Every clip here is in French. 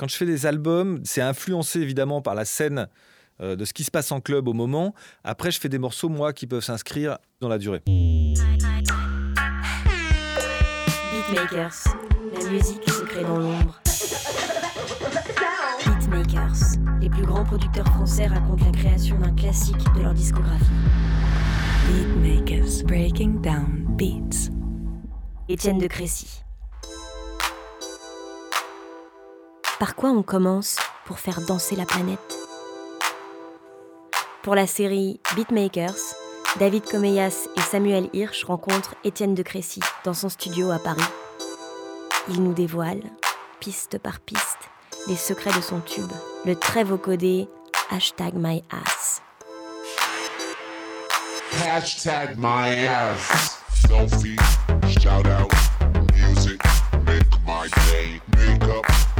Quand je fais des albums, c'est influencé évidemment par la scène euh, de ce qui se passe en club au moment. Après, je fais des morceaux, moi, qui peuvent s'inscrire dans la durée. Beatmakers, la musique se crée dans l'ombre. Beatmakers, les plus grands producteurs français racontent la création d'un classique de leur discographie. Beatmakers, breaking down beats. Étienne de Crécy. Par quoi on commence pour faire danser la planète? Pour la série Beatmakers, David Comeyas et Samuel Hirsch rencontrent Étienne de Crécy dans son studio à Paris. Il nous dévoile, piste par piste, les secrets de son tube, le très vocodé Hashtag My. Hashtag my ass. Selfie, shout out, music, make my day. Homies,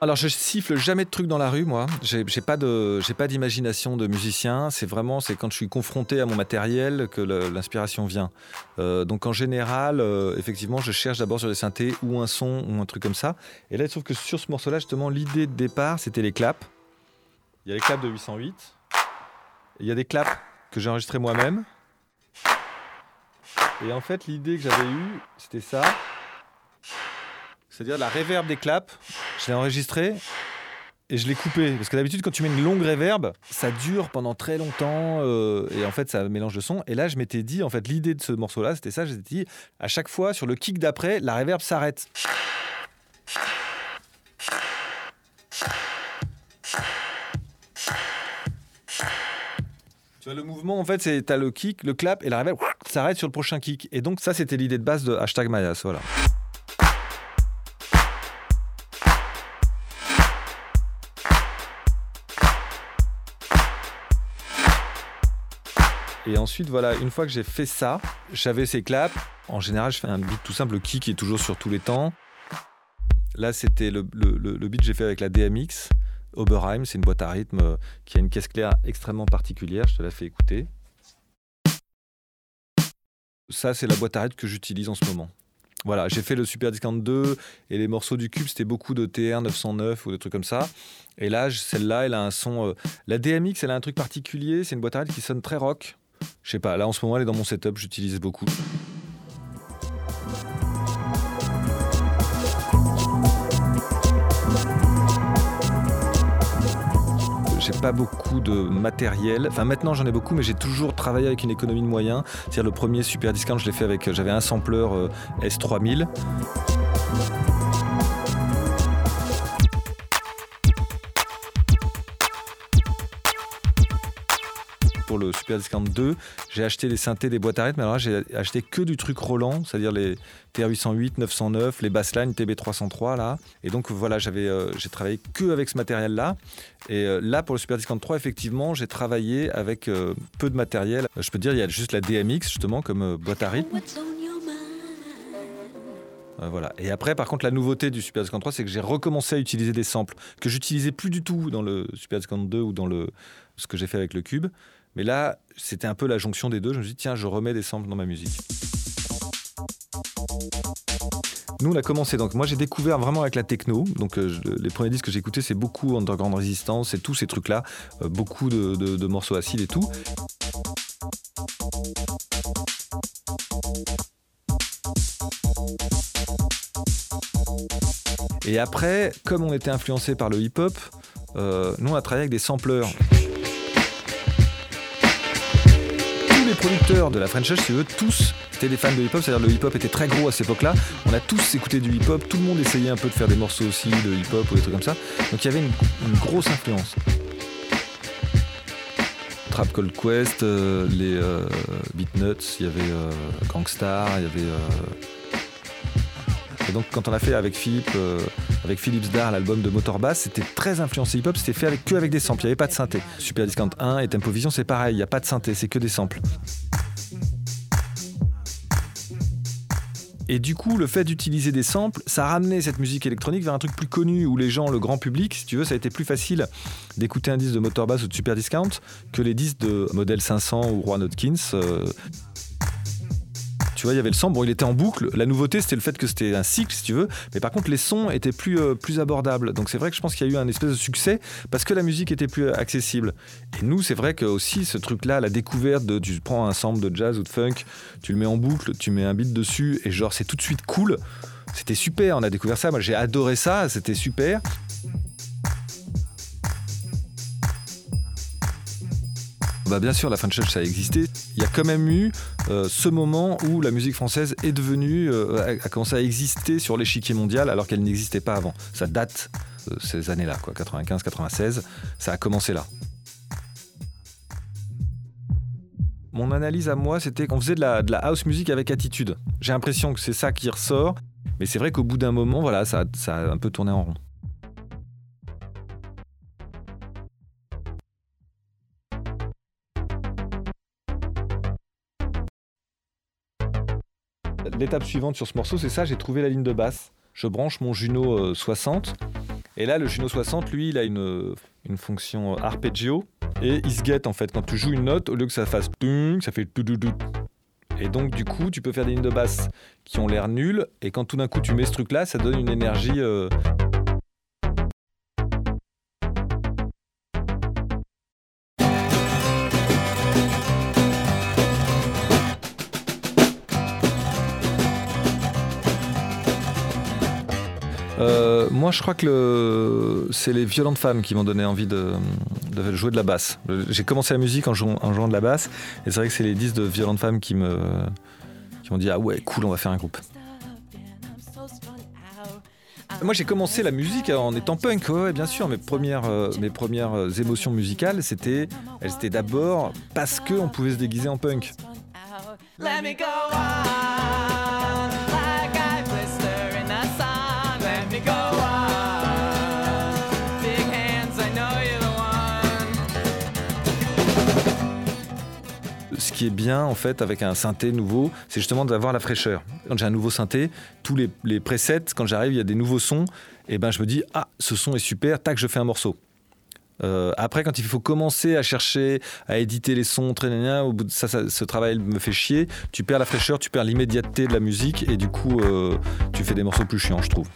Alors je siffle jamais de trucs dans la rue, moi. J'ai pas pas d'imagination de musicien. C'est vraiment, c'est quand je suis confronté à mon matériel que l'inspiration vient. Euh, donc en général, euh, effectivement, je cherche d'abord sur des synthés ou un son ou un truc comme ça. Et là, il se trouve que sur ce morceau-là, justement, l'idée de départ, c'était les claps. Il y a les claps de 808. Il y a des claps que j'ai enregistrés moi-même. Et en fait, l'idée que j'avais eue, c'était ça. C'est-à-dire la réverb des claps, l'ai enregistré et je l'ai coupé. Parce que d'habitude, quand tu mets une longue réverb, ça dure pendant très longtemps euh, et en fait, ça mélange de sons. Et là, je m'étais dit, en fait, l'idée de ce morceau-là, c'était ça. Je m'étais dit, à chaque fois, sur le kick d'après, la réverb s'arrête. Le mouvement, en fait, c'est t'as le kick, le clap et la réverb s'arrête sur le prochain kick. Et donc, ça, c'était l'idée de base de hashtag Mayas. Voilà. Et ensuite, voilà, une fois que j'ai fait ça, j'avais ces claps. En général, je fais un beat tout simple, le kick est toujours sur tous les temps. Là, c'était le, beat que j'ai fait avec la DMX. Oberheim, c'est une boîte à rythme euh, qui a une caisse claire extrêmement particulière. Je te la fais écouter. Ça, c'est la boîte à rythme que j'utilise en ce moment. Voilà, j'ai fait le Super Discount 2 et les morceaux du Cube, c'était beaucoup de TR 909 ou des trucs comme ça. Et là, celle-là, elle a un son. euh, la DMX, elle a un truc particulier. C'est une boîte à rythme qui sonne très rock. Je sais pas, là en ce moment, elle est dans mon setup, j'utilise beaucoup. J'ai pas beaucoup de matériel. Enfin, maintenant j'en ai beaucoup, mais j'ai toujours travaillé avec une économie de moyens. C'est-à-dire le premier Super Discount, je l'ai fait avec. J'avais un sampler euh, S3000. Le Super Discount 2, j'ai acheté des synthés, des boîtes à rythme. Alors là, j'ai acheté que du truc Roland, c'est-à-dire les TR-808, 909, les basslines TB303 là. Et donc voilà, j'avais, euh, j'ai travaillé que avec ce matériel-là. Et euh, là, pour le Super Discount 3, effectivement, j'ai travaillé avec euh, peu de matériel. Euh, Je peux te dire, il y a juste la DMX justement comme euh, boîte à rythme. Euh, voilà. Et après, par contre, la nouveauté du Super Discount 3, c'est que j'ai recommencé à utiliser des samples que j'utilisais plus du tout dans le Super Discount 2 ou dans le, ce que j'ai fait avec le Cube. Mais là, c'était un peu la jonction des deux. Je me suis dit, tiens, je remets des samples dans ma musique. Nous, on a commencé. Donc, moi, j'ai découvert vraiment avec la techno. Donc, euh, les premiers disques que j'ai écoutés, c'est beaucoup Underground Resistance et tous ces trucs-là. Euh, beaucoup de morceaux acides et tout. Et après, comme on était influencé par le hip-hop, euh, nous, on a travaillé avec des sampleurs. Les producteurs de la French Touch, si tu veux, tous étaient des fans de hip-hop, c'est-à-dire le hip-hop était très gros à cette époque-là. On a tous écouté du hip-hop, tout le monde essayait un peu de faire des morceaux aussi de hip-hop ou des trucs comme ça. Donc il y avait une, une grosse influence. Trap Cold Quest, euh, les euh, Beatnuts, il y avait euh, Gangstar, il y avait. Et donc quand on a fait avec Philippe, euh, avec Philips Dar l'album de Motorbass, c'était très influencé hip-hop, c'était fait avec que avec des samples, il n'y avait pas de synthé. Super Discount 1 et Tempo Vision, c'est pareil, il n'y a pas de synthé, c'est que des samples. Et du coup, le fait d'utiliser des samples, ça a ramené cette musique électronique vers un truc plus connu où les gens, le grand public, si tu veux, ça a été plus facile d'écouter un disque de Motorbass ou de Super Discount que les disques de Model 500 ou Juan Hodgkins. euh, tu vois, il y avait le son, bon, il était en boucle. La nouveauté, c'était le fait que c'était un cycle, si tu veux. Mais par contre, les sons étaient plus, euh, plus abordables. Donc c'est vrai que je pense qu'il y a eu un espèce de succès parce que la musique était plus accessible. Et nous, c'est vrai que aussi ce truc-là, la découverte de, tu prends un sample de jazz ou de funk, tu le mets en boucle, tu mets un beat dessus et genre c'est tout de suite cool. C'était super, on a découvert ça. Moi, j'ai adoré ça, c'était super. Bah bien sûr, la church ça a existé. Il y a quand même eu euh, ce moment où la musique française est devenue, euh, a, commencé à exister sur l'échiquier mondial alors qu'elle n'existait pas avant. Ça date euh, ces années-là, quoi, 95, 96. Ça a commencé là. Mon analyse à moi, c'était qu'on faisait de la, de la house music avec attitude. J'ai l'impression que c'est ça qui ressort, mais c'est vrai qu'au bout d'un moment, voilà, ça, ça a un peu tourné en rond. L'étape suivante sur ce morceau, c'est ça, j'ai trouvé la ligne de basse. Je branche mon Juno euh, 60. Et là, le Juno 60, lui, il a une, une fonction euh, arpeggio. Et il se guette, en fait. Quand tu joues une note, au lieu que ça fasse tung, ça fait tout-dou-dou. Et donc, du coup, tu peux faire des lignes de basse qui ont l'air nulles. Et quand tout d'un coup, tu mets ce truc-là, ça donne une énergie. euh, moi, je crois que c'est les violentes femmes qui m'ont donné envie de, jouer de la basse. J'ai commencé la musique en jouant, de la basse, et c'est vrai que c'est les disques de violentes femmes qui me qui m'ont dit ah ouais cool, on va faire un groupe. Moi, j'ai commencé la musique en étant punk, ouais, bien sûr. Mes premières, euh, mes premières euh, émotions musicales, c'était, elles étaient d'abord parce que on pouvait se déguiser en punk. Let me go qui est bien en fait avec un synthé nouveau, c'est justement d'avoir la fraîcheur. Quand j'ai un nouveau synthé, tous les, presets, quand j'arrive, il y a des nouveaux sons, et ben je me dis ah ce son est super, tac je fais un morceau. Euh, après, quand il faut commencer à chercher, à éditer les sons, très au bout de ça, ça- ce travail me fait chier. Tu perds la fraîcheur, tu perds l'immédiateté de la musique, et du coup, euh, tu fais des morceaux plus chiants, je trouve.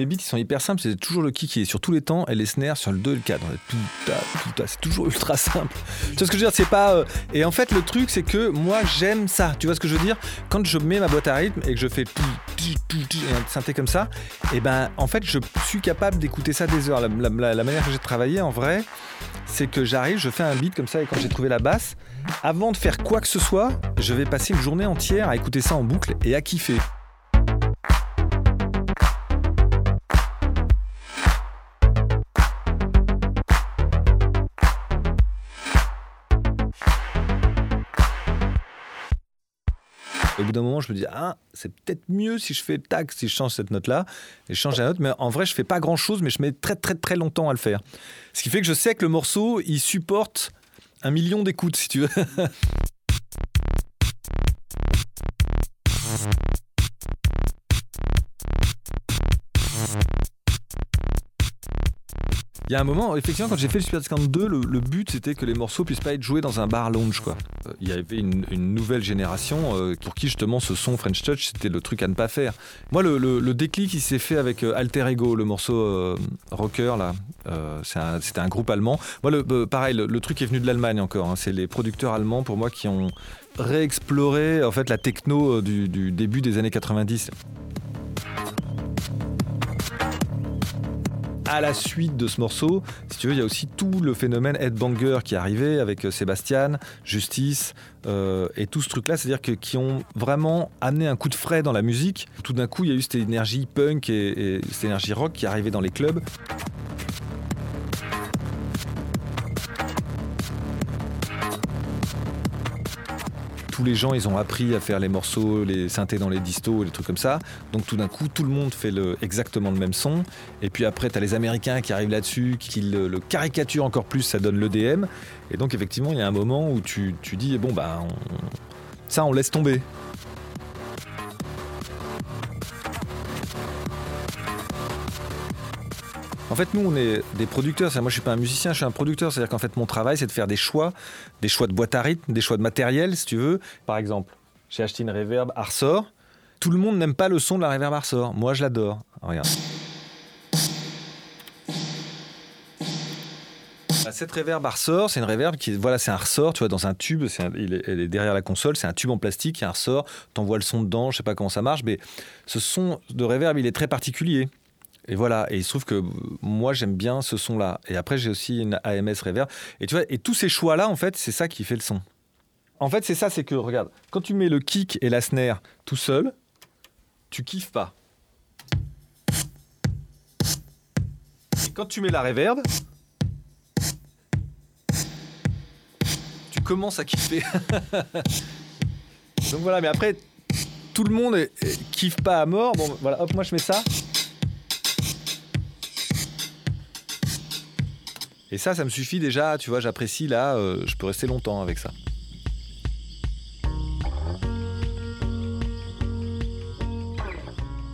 Mes beats ils sont hyper simples, c'est toujours le kick qui est sur tous les temps et les snares sur le 2 et le 4. Putain, putain, c'est toujours ultra simple. Tu vois ce que je veux dire C'est pas. euh, Et en fait, le truc, c'est que moi, j'aime ça. Tu vois ce que je veux dire? Quand je mets ma boîte à rythme et que je fais un synthé comme ça, et ben, en fait, je suis capable d'écouter ça des heures. La- la manière que j'ai travaillé, en vrai, c'est que j'arrive, je fais un beat comme ça et quand j'ai trouvé la basse, avant de faire quoi que ce soit, je vais passer une journée entière à écouter ça en boucle et à kiffer. Au bout d'un moment, je me dis, ah, c'est peut-être mieux si je fais tac, si je change cette note-là, et je change la note, mais en vrai, je fais pas grand-chose, mais je mets très très très longtemps à le faire. Ce qui fait que je sais que le morceau, il supporte un million d'écoutes, si tu veux. Il y a un moment, effectivement, quand j'ai fait le Super Discount 2, le, but c'était que les morceaux puissent pas être joués dans un bar lounge. Quoi. Euh, Il y avait une, nouvelle génération euh, pour qui justement ce son French Touch c'était le truc à ne pas faire. Moi, le, déclic il s'est fait avec euh, Alter Ego, le morceau rocker là. C'était un, groupe allemand. Moi, le, pareil, le, truc est venu de l'Allemagne encore. hein. C'est les producteurs allemands pour moi qui ont réexploré en fait la techno du début des années 90. À la suite de ce morceau, si tu veux, il y a aussi tout le phénomène headbanger qui est arrivé avec euh, Sébastien, Justice euh, et tout ce truc-là, c'est-à-dire que qui ont vraiment amené un coup de frais dans la musique. Tout d'un coup, il y a eu cette énergie punk et, et cette énergie rock qui arrivait dans les clubs. Tous les gens, ils ont appris à faire les morceaux, les synthés dans les distos, les trucs comme ça. Donc tout d'un coup, tout le monde fait exactement le même son. Et puis après, tu as les Américains qui arrivent là-dessus, qui le, le caricaturent encore plus, ça donne l'EDM. Et donc effectivement, il y a un moment où tu, tu dis, bon, bah, ça, on laisse tomber. En fait, nous, on est des producteurs. Moi, je suis pas un musicien, je suis un producteur. C'est-à-dire qu'en fait, mon travail, c'est de faire des choix, des choix de boîte à rythme, des choix de matériel, si tu veux. Par exemple, j'ai acheté une reverb Arsor. Tout le monde n'aime pas le son de la reverb Arsor. Moi, je l'adore. Regarde. Bah, Cette reverb Arsor, c'est une reverb qui, voilà, c'est un ressort, tu vois, dans un tube. il est, elle est derrière la console, c'est un tube en plastique, il y a un ressort. T'envoies le son dedans, je sais pas comment ça marche, mais ce son de reverb, il est très particulier. Et voilà, et il se trouve que moi j'aime bien ce son-là. Et après j'ai aussi une AMS Reverb. Et tu vois, et tous ces choix-là, en fait, c'est ça qui fait le son. En fait, c'est ça, c'est que regarde, quand tu mets le kick et la snare tout seul, tu kiffes pas. Et quand tu mets la reverb, tu commences à kiffer. Donc voilà, mais après, tout le monde kiffe pas à mort. Bon, voilà, hop, moi je mets ça. Et ça, ça me suffit déjà, tu vois, j'apprécie là, euh, je peux rester longtemps avec ça.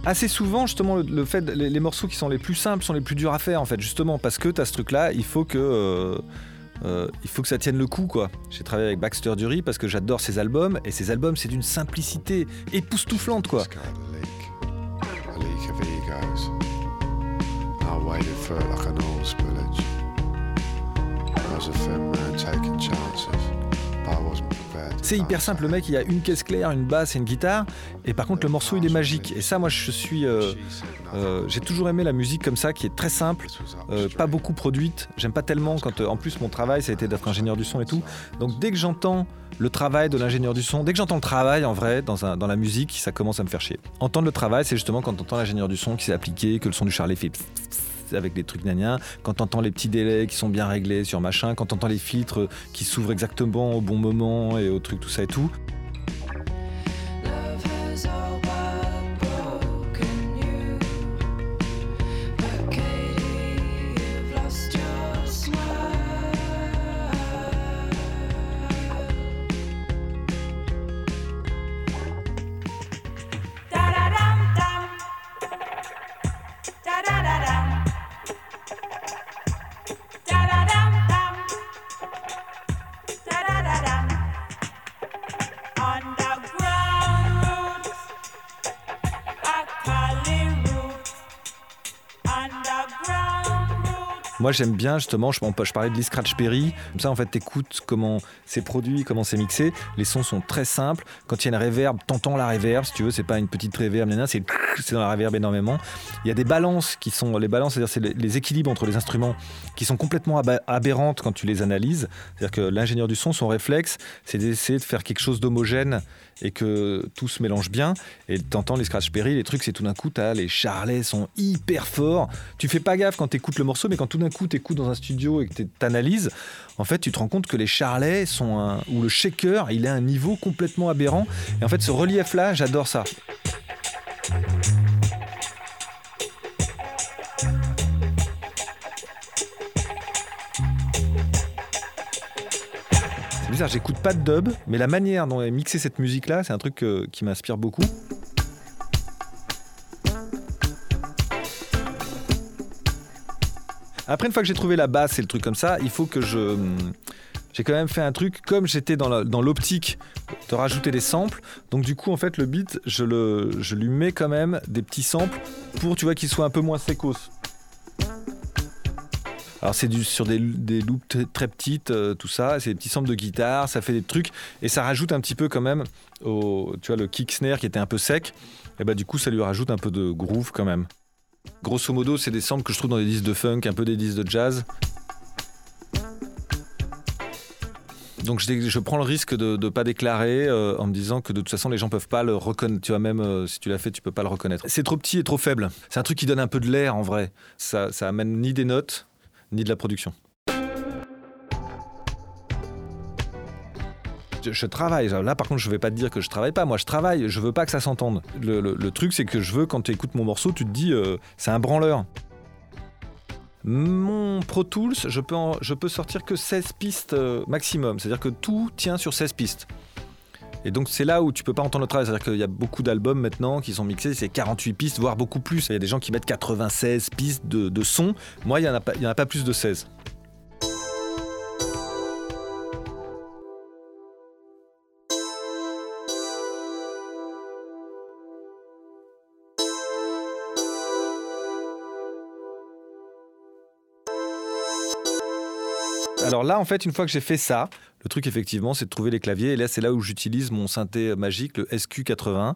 Assez souvent, justement, le, fait, les, les morceaux qui sont les plus simples sont les plus durs à faire, en fait, justement, parce que tu as ce truc-là, il faut que. euh, euh, il faut que ça tienne le coup, quoi. J'ai travaillé avec Baxter Dury parce que j'adore ses albums, et ses albums, c'est d'une simplicité époustouflante, quoi. C'est hyper simple, le mec, il y a une caisse claire, une basse et une guitare, et par contre, le morceau, il est magique. Et ça, moi, je suis. euh, euh. J'ai toujours aimé la musique comme ça, qui est très simple. Euh, pas beaucoup produite. J'aime pas tellement quand, en plus, mon travail, ça a été d'être ingénieur du son et tout. Donc, dès que j'entends le travail de l'ingénieur du son, dès que j'entends le travail en vrai dans, un- dans la musique, ça commence à me faire chier. Entendre le travail, c'est justement quand t'entends l'ingénieur du son qui s'est appliqué, que le son du charlet fait avec des trucs gna quand t'entends les petits délais qui sont bien réglés sur machin, quand t'entends les filtres qui s'ouvrent exactement au bon moment et au truc tout ça et tout. Moi j'aime bien justement, je, parlais de Lee Scratch Perry, comme ça en fait t'écoutes comment c'est produit, comment c'est mixé, les sons sont très simples, quand il y a une reverb, t'entends la reverb, si tu veux, c'est pas une petite reverb, nana, c'est dans la reverb énormément. Il y a des balances qui sont, les balances, c'est-à-dire c'est les, équilibres entre les instruments qui sont complètement aberrantes quand tu les analyses, c'est-à-dire que l'ingénieur du son, son réflexe, c'est d'essayer de faire quelque chose d'homogène et que tout se mélange bien, et t'entends les Scratch Perry, les trucs, c'est tout d'un coup, t'as les charlets sont hyper forts, tu fais pas gaffe quand t'écoutes le morceau, mais quand tout d'un coup t'écoutes dans un studio et que t'analyses, en fait, tu te rends compte que les charlets sont un, ou le shaker, il est un niveau complètement aberrant. Et en fait, ce relief-là, j'adore ça. C'est bizarre, j'écoute pas de dub, mais la manière dont est mixée cette musique-là, c'est un truc euh, qui m'inspire beaucoup. Après, une fois que j'ai trouvé la basse et le truc comme ça, il faut que je. J'ai quand même fait un truc comme j'étais dans l'optique de rajouter des samples. Donc, du coup, en fait, le beat, je, le, je lui mets quand même des petits samples pour, tu vois, qu'il soit un peu moins sécos. Alors, c'est sur des, loops très, très petites, euh, tout ça. C'est des petits samples de guitare, ça fait des trucs. Et ça rajoute un petit peu quand même au. Tu vois, le kick snare qui était un peu sec. Et bah, du coup, ça lui rajoute un peu de groove quand même. Grosso modo, c'est des samples que je trouve dans des disques de funk, un peu des disques de jazz. Donc je, prends le risque de ne pas déclarer euh, en me disant que de toute façon les gens peuvent pas le reconnaître. Tu vois même euh, si tu l'as fait, tu peux pas le reconnaître. C'est trop petit et trop faible. C'est un truc qui donne un peu de l'air en vrai. Ça, ça amène ni des notes ni de la production. Je, travaille. Là, par contre, je vais pas te dire que je travaille pas. Moi, je travaille. Je veux pas que ça s'entende. Le, truc, c'est que je veux, quand tu écoutes mon morceau, tu te dis, euh, c'est un branleur. Mon Pro Tools, je peux, en- peux sortir que 16 pistes euh, maximum. C'est-à-dire que tout tient sur 16 pistes. Et donc c'est là où tu peux pas entendre le travail. C'est-à-dire qu'il y a beaucoup d'albums maintenant qui sont mixés, c'est 48 pistes, voire beaucoup plus. Il y a des gens qui mettent 96 pistes de, de son. Moi, il n'y en, en a pas plus de 16. Alors là, en fait, une fois que j'ai fait ça, le truc effectivement, c'est de trouver les claviers. Et là, c'est là où j'utilise mon synthé magique, le SQ80.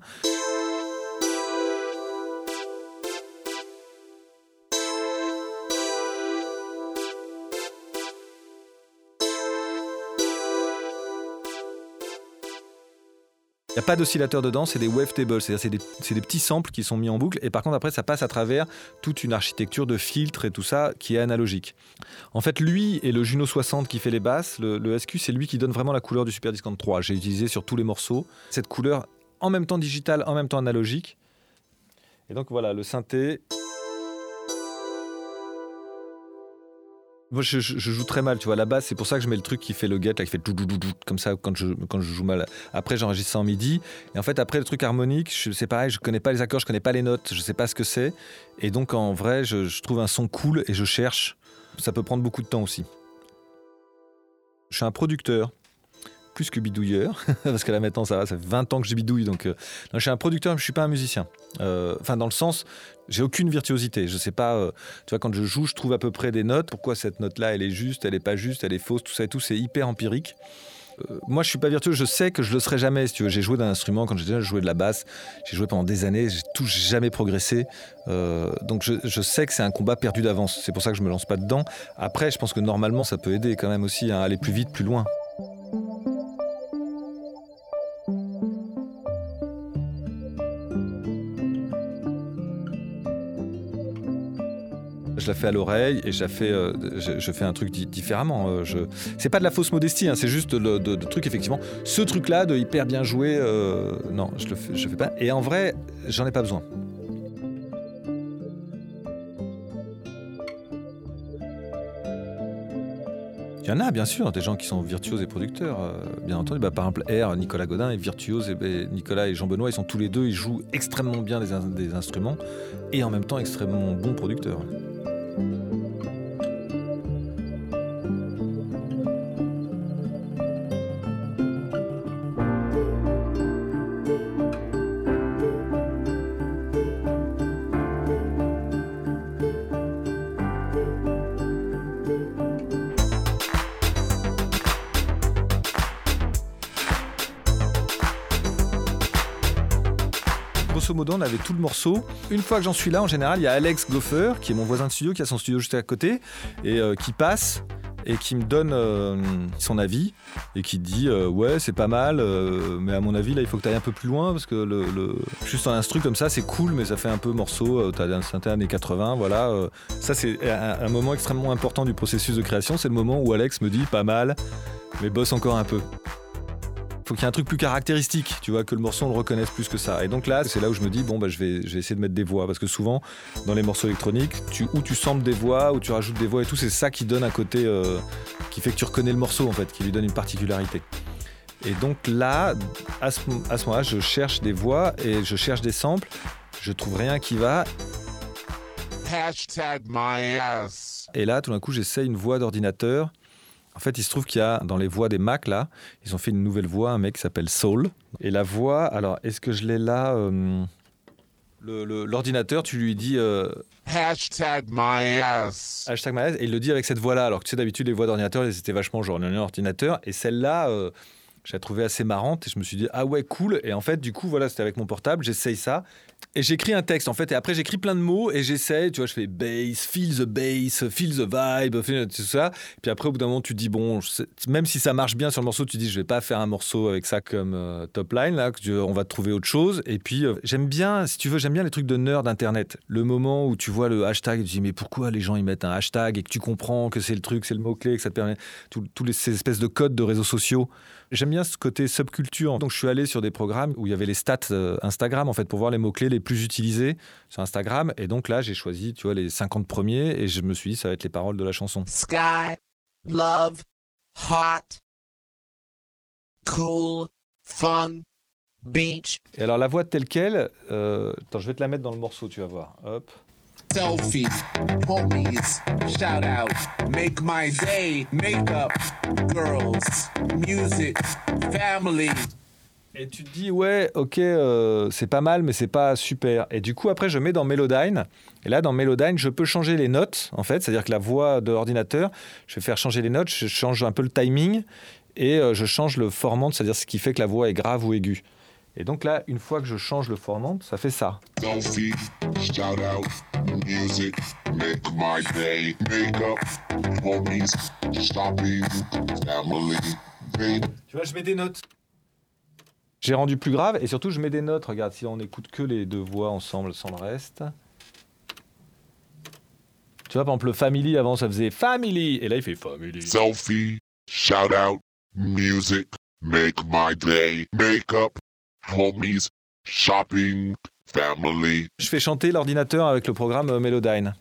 Il n'y a pas d'oscillateur dedans, c'est des wavetables, c'est-à-dire c'est des, des petits samples qui sont mis en boucle. Et par contre, après, ça passe à travers toute une architecture de filtres et tout ça qui est analogique. En fait, lui et le Juno 60 qui fait les basses, le, le SQ, c'est lui qui donne vraiment la couleur du Super Discount 3. J'ai utilisé sur tous les morceaux cette couleur en même temps digitale, en même temps analogique. Et donc voilà, le synthé. Moi, je, joue très mal, tu vois. La basse, c'est pour ça que je mets le truc qui fait le get, là, qui fait tout, tout, tout, comme ça quand je, quand je joue mal. Après, j'enregistre ça en midi. Et en fait, après, le truc harmonique, c'est pareil, je connais pas les accords, je connais pas les notes, je sais pas ce que c'est. Et donc, en vrai, je, je trouve un son cool et je cherche. Ça peut prendre beaucoup de temps aussi. Je suis un producteur, plus que bidouilleur, parce que là maintenant ça va, ça fait 20 ans que je bidouille, donc euh, je suis un producteur, mais je suis pas un musicien. Euh, Enfin, dans le sens, j'ai aucune virtuosité. Je sais pas, euh, tu vois, quand je joue, je trouve à peu près des notes. Pourquoi cette note-là, elle est juste, elle est pas juste, elle est fausse, tout ça et tout, c'est hyper empirique. Moi, je suis pas virtuose, je sais que je le serai jamais. Si tu veux, j'ai joué d'un instrument quand j'étais jeune, je jouais de la basse, j'ai joué pendant des années, j'ai tout jamais progressé. Donc, je, je sais que c'est un combat perdu d'avance. C'est pour ça que je me lance pas dedans. Après, je pense que normalement, ça peut aider quand même aussi à aller plus vite, plus loin. Je la fais à l'oreille et je, la fais, euh, je, fais un truc di- différemment. Euh, je... C'est pas de la fausse modestie, hein, c'est juste le truc, effectivement. Ce truc-là, de hyper bien joué, euh, non, je le fais, pas. Et en vrai, j'en ai pas besoin. Il y en a, bien sûr, des gens qui sont virtuoses et producteurs, euh, bien entendu. Bah, par exemple, R, Nicolas Godin est virtuose, et, Nicolas et Jean-Benoît, ils sont tous les deux, ils jouent extrêmement bien des instruments, et en même temps extrêmement bons producteurs. On avait tout le morceau. Une fois que j'en suis là, en général, il y a Alex Goffer, qui est mon voisin de studio, qui a son studio juste à côté, et euh, qui passe et qui me donne euh, son avis et qui dit euh, ouais c'est pas mal mais à mon avis là il faut que tu ailles un peu plus loin parce que juste un instru comme ça c'est cool mais ça fait un peu morceau t'as un synthé années 80 voilà ça c'est un moment extrêmement important du processus de création. C'est le moment où Alex me dit pas mal mais bosse encore un peu faut qu'il y ait un truc plus caractéristique, tu vois, que le morceau on le reconnaisse plus que ça. Et donc là, c'est là où je me dis, bon, bah, je, vais, je vais essayer de mettre des voix. Parce que souvent, dans les morceaux électroniques, tu, où tu samples des voix, où tu rajoutes des voix et tout, c'est ça qui donne un côté euh, qui fait que tu reconnais le morceau, en fait, qui lui donne une particularité. Et donc là, à ce, à ce moment-là, je cherche des voix et je cherche des samples. Je trouve rien qui va. Hashtag my ass. Et là, tout d'un coup, j'essaie une voix d'ordinateur. En fait, il se trouve qu'il y a dans les voix des Mac, là, ils ont fait une nouvelle voix, un mec qui s'appelle Soul. Et la voix, alors, est-ce que je l'ai là euh, L'ordinateur, tu lui dis euh, Hashtag my ass. hashtag malaise et il le dit avec cette voix-là. Alors que tu sais, d'habitude, les voix d'ordinateur, elles étaient vachement genre un ordinateur. Et celle-là, euh, je la trouvais assez marrante et je me suis dit, ah ouais, cool. Et en fait, du coup, voilà, c'était avec mon portable, j'essaye ça Et j'écris un texte en fait, et après j'écris plein de mots et j'essaie, tu vois, je fais bass, feel the bass, feel the vibe, tout ça. Puis après, au bout d'un moment, tu dis, bon, même si ça marche bien sur le morceau, tu dis, je vais pas faire un morceau avec ça comme euh, top line, là, on va trouver autre chose. Et puis, euh, j'aime bien, si tu veux, j'aime bien les trucs de nerd internet. Le moment où tu vois le hashtag, tu dis, mais pourquoi les gens ils mettent un hashtag et que tu comprends que c'est le truc, c'est le mot-clé, que ça te permet les, ces espèces de codes de réseaux sociaux. J'aime bien ce côté subculture. Donc, je suis allé sur des programmes où il y avait les stats euh, Instagram, en fait, pour voir les mots-clés les plus utilisés sur Instagram. Et donc là, j'ai choisi, tu vois, les 50 premiers et je me suis dit, ça va être les paroles de la chanson. Sky, love, hot, cool, fun, beach, Et alors, la voix telle qu'elle, euh, attends, je vais te la mettre dans le morceau, tu vas voir. Hop. Selfie, homies, shout out, make my day, makeup, girls, music, family. Et tu te dis, ouais, ok, euh, c'est pas mal, mais c'est pas super. Et du coup, après, je mets dans Melodyne. Et là, dans Melodyne, je peux changer les notes, en fait. C'est-à-dire que la voix de l'ordinateur, je vais faire changer les notes, je change un peu le timing et euh, je change le formant, c'est-à-dire ce qui fait que la voix est grave ou aiguë. Et donc là, une fois que je change le formant, ça fait ça. Tu vois, je mets des notes. J'ai rendu plus grave et surtout, je mets des notes. Regarde, si on écoute que les deux voix ensemble sans le reste. Tu vois, par exemple, le family, avant, ça faisait family. Et là, il fait family. Selfie, shout out, music, make my day, makeup, homies, shopping, family. Je fais chanter l'ordinateur avec le programme euh, Melodyne.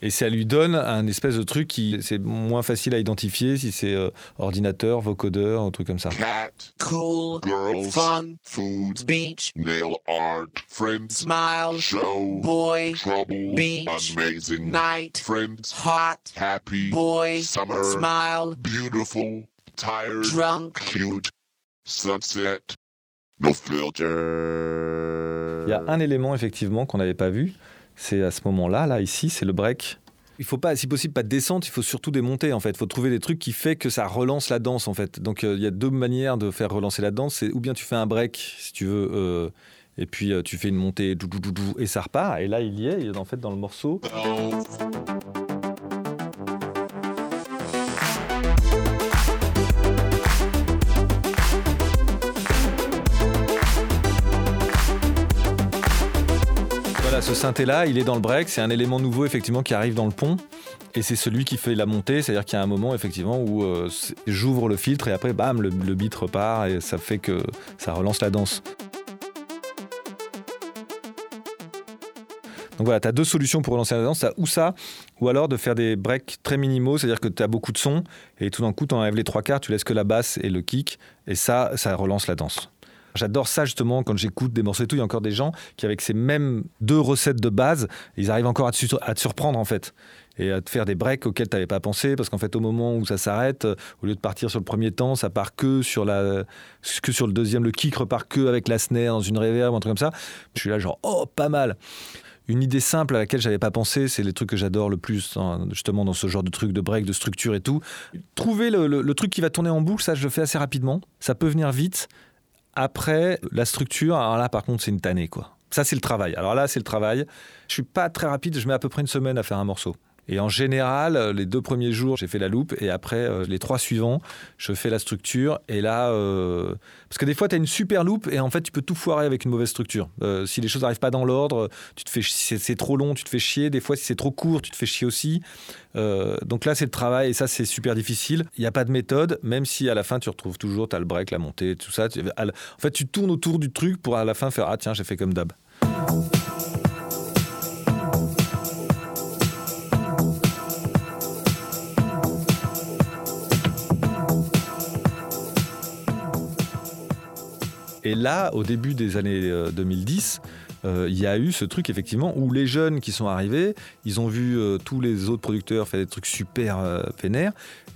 Et ça lui donne un espèce de truc qui c'est moins facile à identifier si c'est euh, ordinateur, vocodeur, un truc comme ça. Cat, cool, girls, fun, food, beach, nail art, friends, smile, show, boy, trouble, beach, amazing, night, friends, hot, happy, boy, summer, smile, beautiful, tired, drunk, cute, sunset, no filter. Il y a un élément effectivement qu'on n'avait pas vu, c'est à ce moment-là, là ici, c'est le break. Il faut pas, si possible, pas de descente, il faut surtout des montées en fait. Il faut trouver des trucs qui fait que ça relance la danse en fait. Donc euh, il y a deux manières de faire relancer la danse. C'est ou bien tu fais un break si tu veux, euh, et puis euh, tu fais une montée, et ça repart. Et là il y est, il est en fait dans le morceau. Ce synthé-là, il est dans le break. C'est un élément nouveau, effectivement, qui arrive dans le pont. Et c'est celui qui fait la montée. C'est-à-dire qu'il y a un moment, effectivement, où euh, j'ouvre le filtre et après, bam, le, le beat repart et ça fait que ça relance la danse. Donc voilà, tu as deux solutions pour relancer la danse. Ou ça, ou alors de faire des breaks très minimaux, c'est-à-dire que tu as beaucoup de sons et tout d'un coup, tu enlèves les trois quarts, tu laisses que la basse et le kick, et ça, ça relance la danse. J'adore ça justement quand j'écoute des morceaux et tout. Il y a encore des gens qui, avec ces mêmes deux recettes de base, ils arrivent encore à te, surprendre en fait. Et à te faire des breaks auxquels tu n'avais pas pensé. Parce qu'en fait, au moment où ça s'arrête, euh, au lieu de partir sur le premier temps, ça part que sur, la, que sur le deuxième. Le kick repart que avec la snare dans une reverb, un truc comme ça. Je suis là, genre, oh, pas mal. Une idée simple à laquelle j'avais pas pensé, c'est les trucs que j'adore le plus, hein, justement dans ce genre de trucs de break, de structure et tout. Trouver le truc qui va tourner en boucle, ça je le fais assez rapidement. Ça peut venir vite. Après, la structure, alors là par contre c'est une tannée quoi. Ça c'est le travail. Alors là c'est le travail. Je suis pas très rapide, je mets à peu près une semaine à faire un morceau. Et en général, euh, les deux premiers jours, j'ai fait la loupe, et après, euh, les trois suivants, je fais la structure. Et là, euh, parce que des fois, tu as une super loupe, et en fait, tu peux tout foirer avec une mauvaise structure. Si les choses n'arrivent pas dans l'ordre, tu te fais, c'est- trop long, tu te fais chier. Des fois, si c'est trop court, tu te fais chier aussi. Donc là, c'est le travail, et ça, c'est super difficile. Il n'y a pas de méthode, même si à la fin, tu retrouves toujours, tu le break, la montée, tout ça. En fait, tu tournes autour du truc pour à la fin faire Ah, tiens, j'ai fait comme d'hab. Et là, au début des années euh, 2010, euh, il y a eu ce truc effectivement où les jeunes qui sont arrivés, ils ont vu euh, tous les autres producteurs faire des trucs super euh,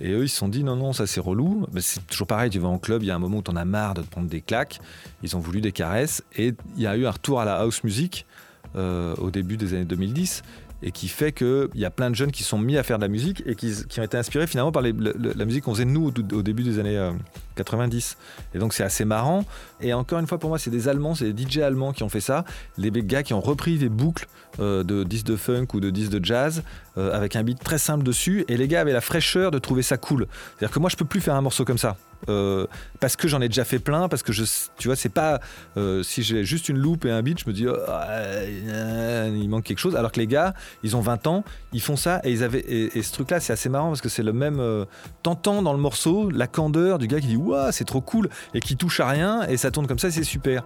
et eux ils se sont dit non, non, ça c'est relou. Mais c'est toujours pareil, tu vas en club, il y a un moment où t'en as marre de te prendre des claques, ils ont voulu des caresses, et il y a eu un retour à la house music euh, au début des années 2010 et qui fait qu'il y a plein de jeunes qui sont mis à faire de la musique et qui, ont été inspirés finalement par la musique qu'on faisait nous au, début des années, euh, 90. Et donc c'est assez marrant. Et encore une fois, pour moi, c'est des Allemands, c'est des DJ allemands qui ont fait ça. Les gars qui ont repris des boucles euh, de disques de funk ou de disques de jazz euh, avec un beat très simple dessus. Et les gars avaient la fraîcheur de trouver ça cool. C'est-à-dire que moi, je peux plus faire un morceau comme ça. Euh, parce que j'en ai déjà fait plein, parce que tu vois, c'est pas euh, si j'ai juste une loupe et un beat, je me dis oh, euh, il manque quelque chose. Alors que les gars, ils ont 20 ans, ils font ça et ils avaient et, ce truc-là, c'est assez marrant parce que c'est le même. T'entends dans le morceau la candeur du gars qui dit waouh, c'est trop cool et qui touche à rien et ça tourne comme ça, c'est super.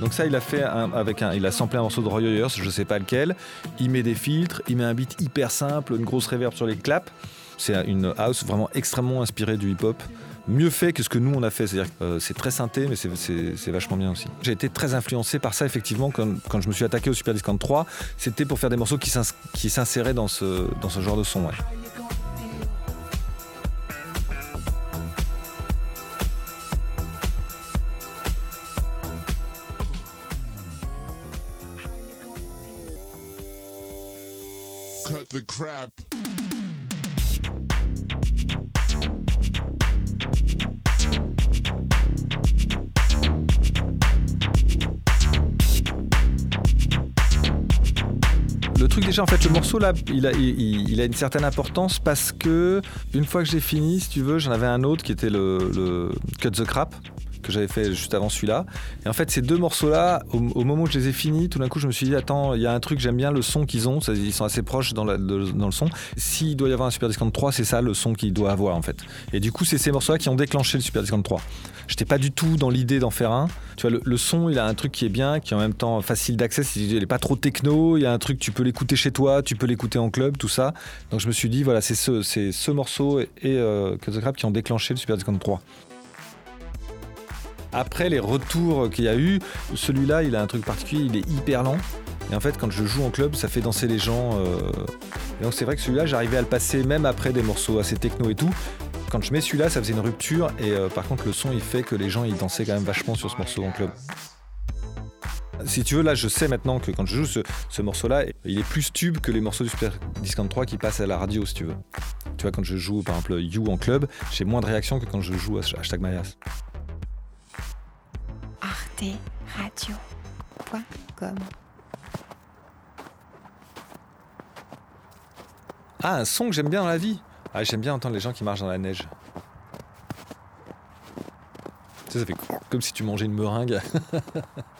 Donc ça, il a fait avec un, il a samplé un morceau de Roy Ayers, je sais pas lequel. Il met des filtres, il met un beat hyper simple, une grosse reverb sur les claps. C'est une house vraiment extrêmement inspirée du hip-hop. Mieux fait que ce que nous on a fait, c'est-à-dire euh, c'est très synthé, mais c'est- vachement bien aussi. J'ai été très influencé par ça effectivement quand, quand je me suis attaqué au Super Discount 3, c'était pour faire des morceaux qui s'ins- qui s'inséraient dans ce, dans ce genre de son. Le truc déjà en fait le morceau là il a, il, a une certaine importance parce que une fois que j'ai fini si tu veux j'en avais un autre qui était le Cut the Crap que j'avais fait juste avant celui-là et en fait ces deux morceaux là au, moment où je les ai finis tout d'un coup je me suis dit attends il y a un truc j'aime bien le son qu'ils ont ils sont assez proches dans, dans le son s'il doit y avoir un Super Discount 3 c'est ça le son qu'il doit avoir en fait et du coup c'est ces morceaux là qui ont déclenché le Super Discount 3 J'étais pas du tout dans l'idée d'en faire un. Tu vois, le, son, il a un truc qui est bien, qui est en même temps facile d'accès. Il est pas trop techno. Il y a un truc, tu peux l'écouter chez toi, tu peux l'écouter en club, tout ça. Donc je me suis dit, voilà, c'est ce, morceau et, euh, Cut the Crap qui ont déclenché le Super Discount 3. Après les retours qu'il y a eu, celui-là, il a un truc particulier, il est hyper lent. Et en fait, quand je joue en club, ça fait danser les gens. euh. Et donc c'est vrai que celui-là, j'arrivais à le passer même après des morceaux assez techno et tout. Quand je mets celui-là, ça faisait une rupture. Et euh, par contre, le son, il fait que les gens, ils dansaient quand même vachement sur ce morceau en club. Si tu veux, là, je sais maintenant que quand je joue ce, ce morceau-là, il est plus tube que les morceaux du Super Discount 3 qui passent à la radio, si tu veux. Tu vois, quand je joue, par exemple, You en club, j'ai moins de réaction que quand je joue hashtag Mayas. Ah, un son que j'aime bien dans la vie. Ah, j'aime bien entendre les gens qui marchent dans la neige. Sais, ça fait comme si tu mangeais une meringue.